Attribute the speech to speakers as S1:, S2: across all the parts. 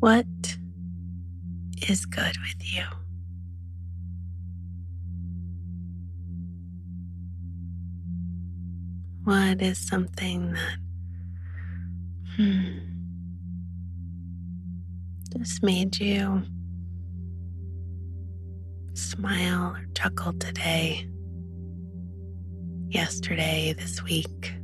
S1: What is good with you? What is something that hmm, just made you smile or chuckle today, yesterday, this week?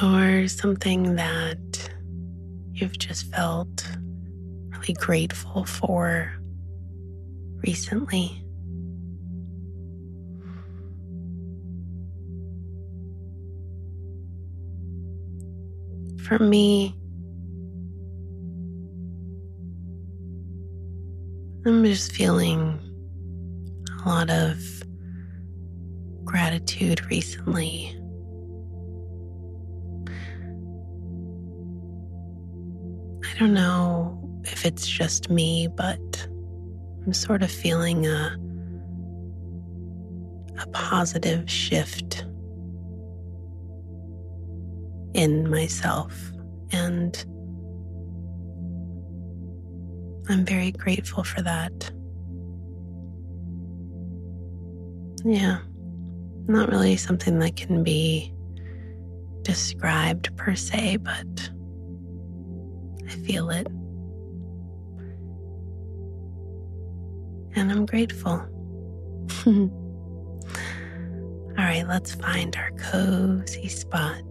S1: Or something that you've just felt really grateful for recently? For me, I'm just feeling a lot of gratitude recently. I don't know if it's just me, but I'm sort of feeling a, a positive shift in myself. And I'm very grateful for that. Yeah, not really something that can be described per se, but feel it. And I'm grateful. All right, let's find our cozy spot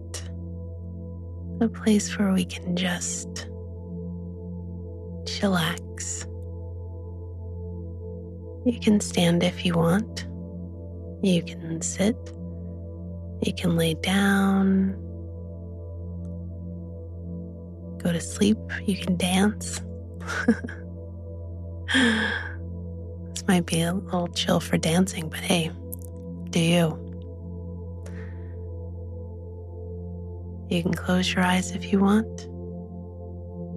S1: a place where we can just chillax. You can stand if you want. You can sit. You can lay down. Go to sleep. You can dance. this might be a little chill for dancing, but hey, do you? You can close your eyes if you want.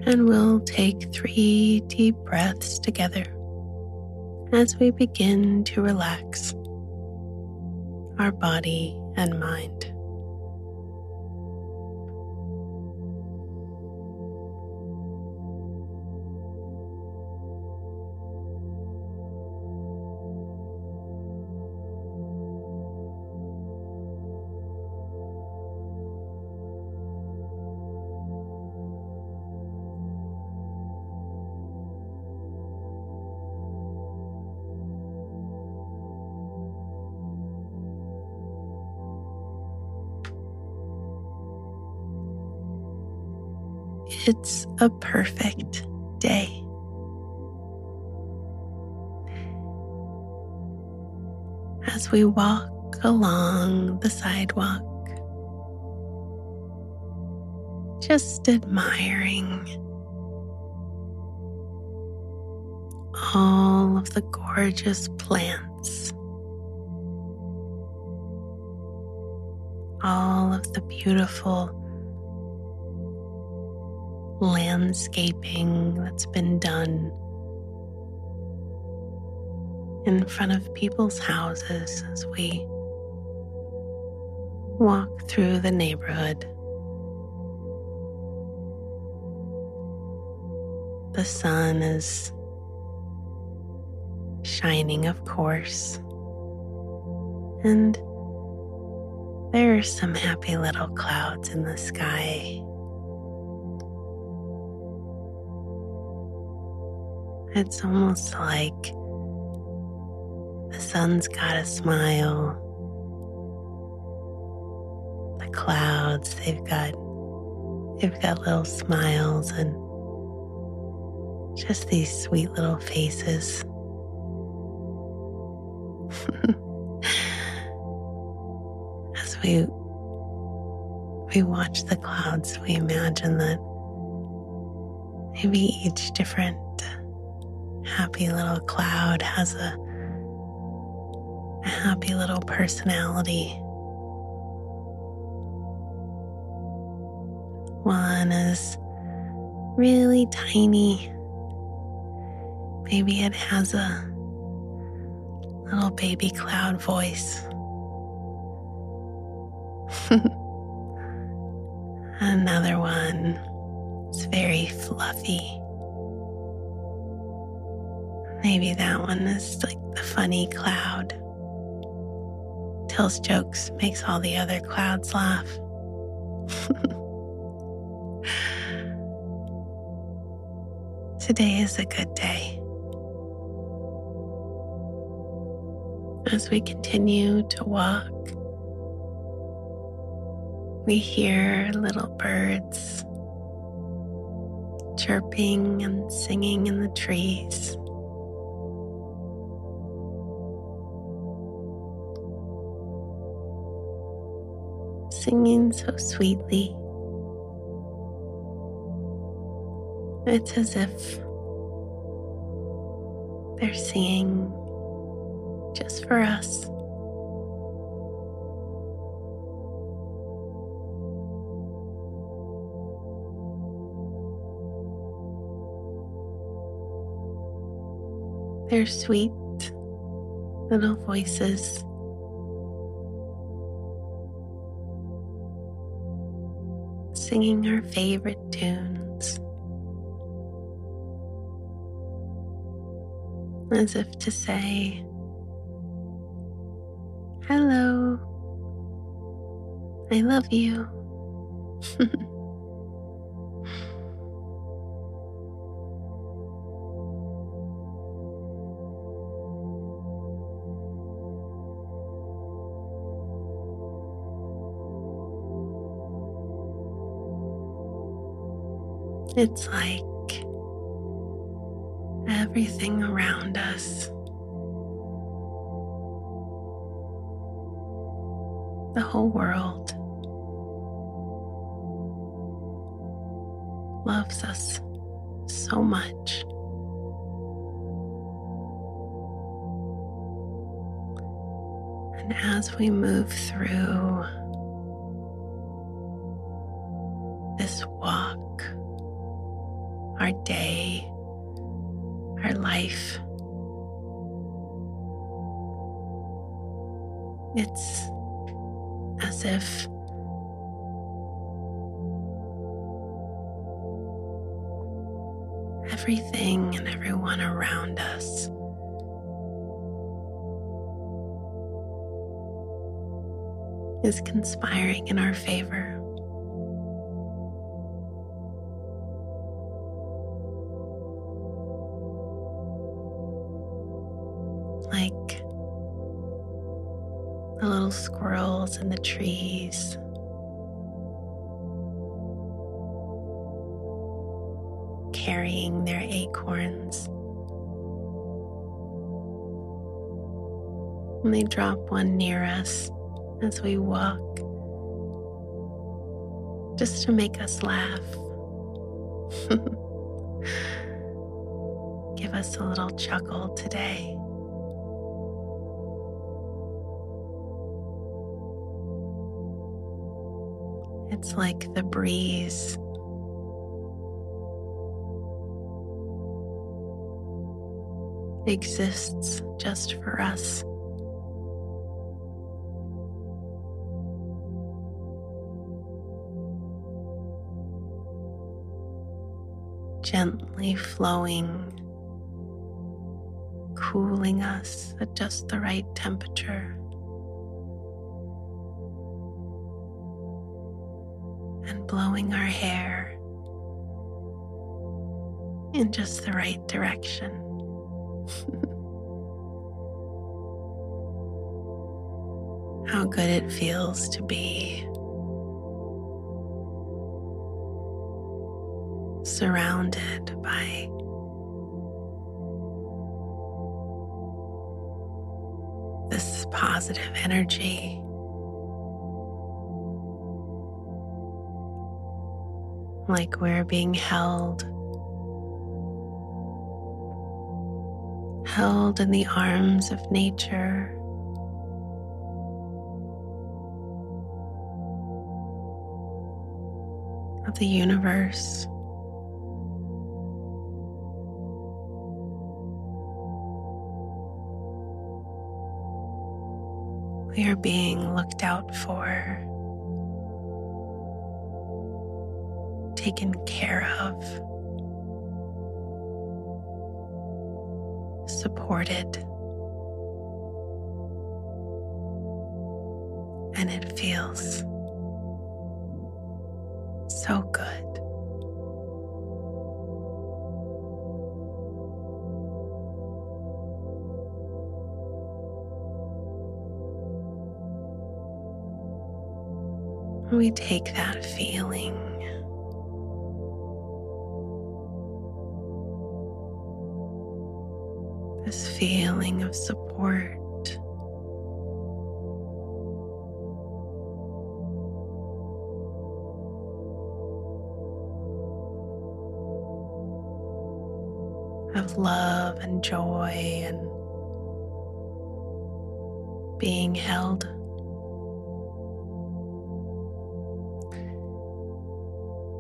S1: And we'll take three deep breaths together as we begin to relax our body and mind. It's a perfect day. As we walk along the sidewalk, just admiring all of the gorgeous plants, all of the beautiful landscaping that's been done in front of people's houses as we walk through the neighborhood. The sun is shining, of course. And there are some happy little clouds in the sky. It's almost like the sun's got a smile. The clouds, they've got they've got little smiles and just these sweet little faces. As we we watch the clouds, we imagine that maybe each different happy little cloud has a, a happy little personality. One is really tiny. Maybe it has a little baby cloud voice. Another one is very fluffy. Maybe that one is like the funny cloud. Tells jokes, makes all the other clouds laugh. Today is a good day. As we continue to walk, we hear little birds chirping and singing in the trees. Singing so sweetly. It's as if they're singing just for us. Their sweet little voices. Singing our favorite tunes. As if to say, Hello, I love you. It's like everything around us, the whole world, loves us so much. And as we move through our day, our life. It's as if everything and everyone around us is conspiring in our favor. Squirrels in the trees. Carrying their acorns. And they drop one near us as we walk, just to make us laugh. Give us a little chuckle today. It's like the breeze. Exists just for us. Gently flowing, cooling us at just the right temperature. Blowing our hair in just the right direction. How good it feels to be surrounded by this positive energy. Like we're being held, held in the arms of nature. Of the universe. We are being looked out for, taken care of, supported, and it feels so good. We take that feeling this feeling of support. Of love and joy and being held.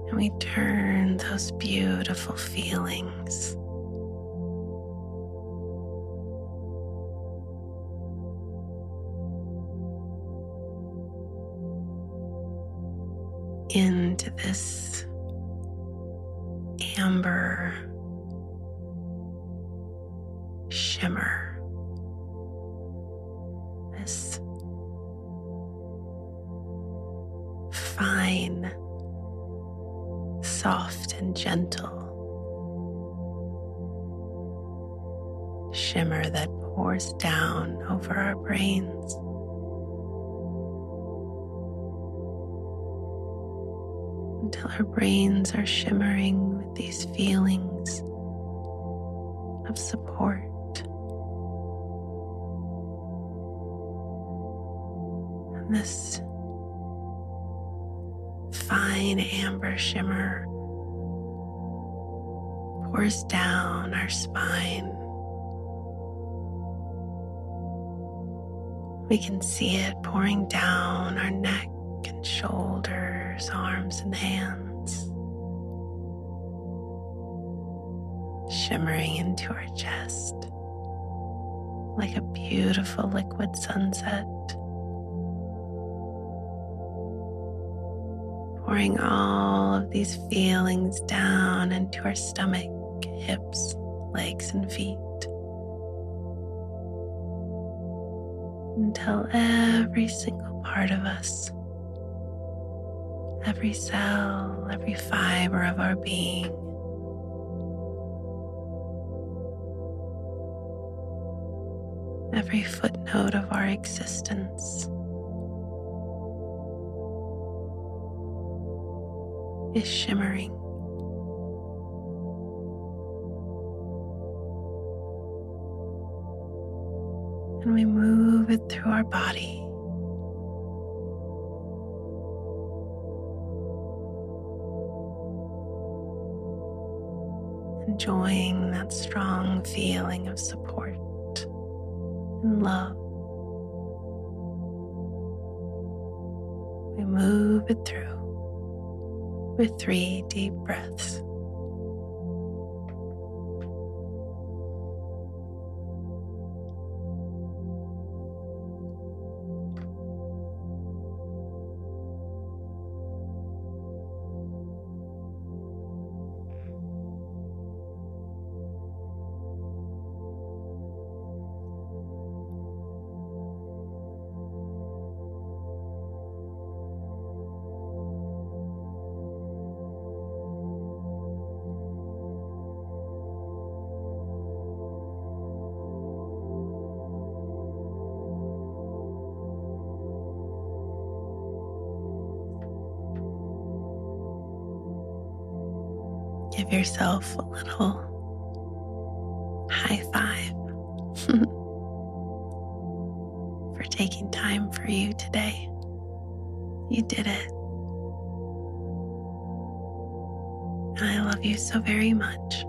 S1: And we turn those beautiful feelings this amber shimmer, this fine, soft, and gentle shimmer that pours down over our brains. Our brains are shimmering with these feelings of support. And this fine amber shimmer pours down our spine. We can see it pouring down our neck and shoulders arms, and hands, shimmering into our chest like a beautiful liquid sunset. Pouring all of these feelings down into our stomach, hips, legs, and feet. Until every single part of us every cell, every fiber of our being. Every footnote of our existence is shimmering. And we move it through our body. enjoying that strong feeling of support and love. We move it through with three deep breaths. Give yourself a little high five for taking time for you today. You did it. I love you so very much.